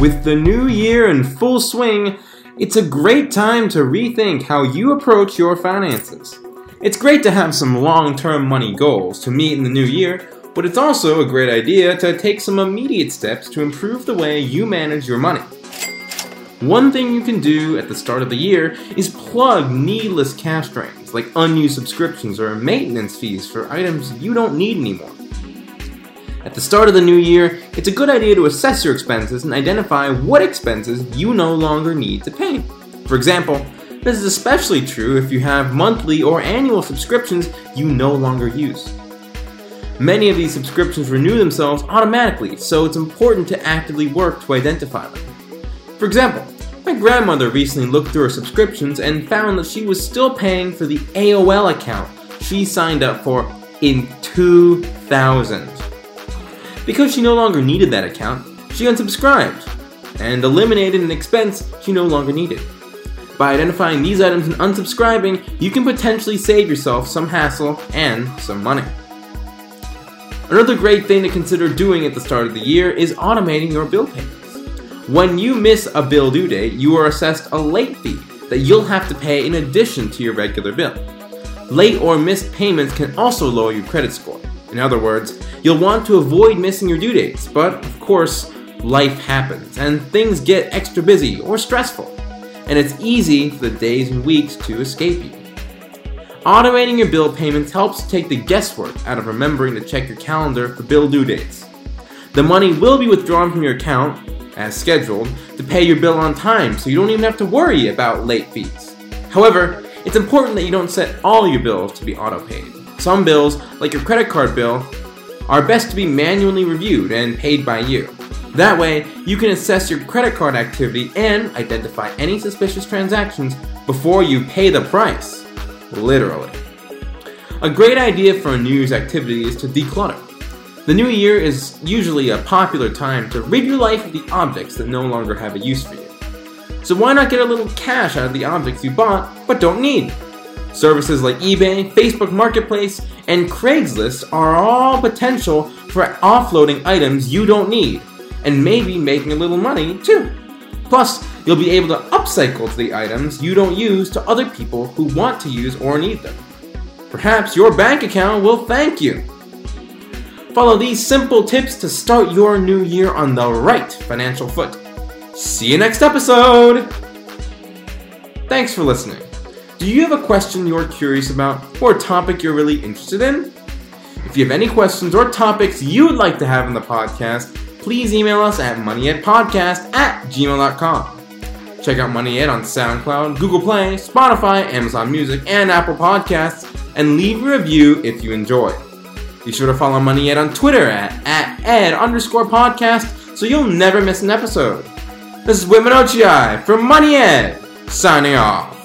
With the new year in full swing, it's a great time to rethink how you approach your finances. It's great to have some long term money goals to meet in the new year, but it's also a great idea to take some immediate steps to improve the way you manage your money. One thing you can do at the start of the year is plug needless cash drains like unused subscriptions or maintenance fees for items you don't need anymore. At the start of the new year, it's a good idea to assess your expenses and identify what expenses you no longer need to pay. For example, this is especially true if you have monthly or annual subscriptions you no longer use. Many of these subscriptions renew themselves automatically, so it's important to actively work to identify them. For example, my grandmother recently looked through her subscriptions and found that she was still paying for the AOL account she signed up for in 2000. Because she no longer needed that account, she unsubscribed and eliminated an expense she no longer needed. By identifying these items and unsubscribing, you can potentially save yourself some hassle and some money. Another great thing to consider doing at the start of the year is automating your bill payments. When you miss a bill due date, you are assessed a late fee that you'll have to pay in addition to your regular bill. Late or missed payments can also lower your credit score. In other words, you'll want to avoid missing your due dates, but of course, life happens and things get extra busy or stressful, and it's easy for the days and weeks to escape you. Automating your bill payments helps take the guesswork out of remembering to check your calendar for bill due dates. The money will be withdrawn from your account, as scheduled, to pay your bill on time so you don't even have to worry about late fees. However, it's important that you don't set all your bills to be auto paid. Some bills, like your credit card bill, are best to be manually reviewed and paid by you. That way, you can assess your credit card activity and identify any suspicious transactions before you pay the price. Literally. A great idea for a New Year's activity is to declutter. The new year is usually a popular time to rid your life of the objects that no longer have a use for you. So why not get a little cash out of the objects you bought but don't need? Services like eBay, Facebook Marketplace, and Craigslist are all potential for offloading items you don't need, and maybe making a little money too. Plus, you'll be able to upcycle the items you don't use to other people who want to use or need them. Perhaps your bank account will thank you. Follow these simple tips to start your new year on the right financial foot. See you next episode! Thanks for listening. Do you have a question you're curious about or a topic you're really interested in? If you have any questions or topics you'd like to have in the podcast, please email us at moneyedpodcast at gmail.com. Check out Money Ed on SoundCloud, Google Play, Spotify, Amazon Music, and Apple Podcasts, and leave a review if you enjoy. Be sure to follow Money Ed on Twitter at, at ed underscore podcast so you'll never miss an episode. This is Whit Minocci from Money Ed, signing off.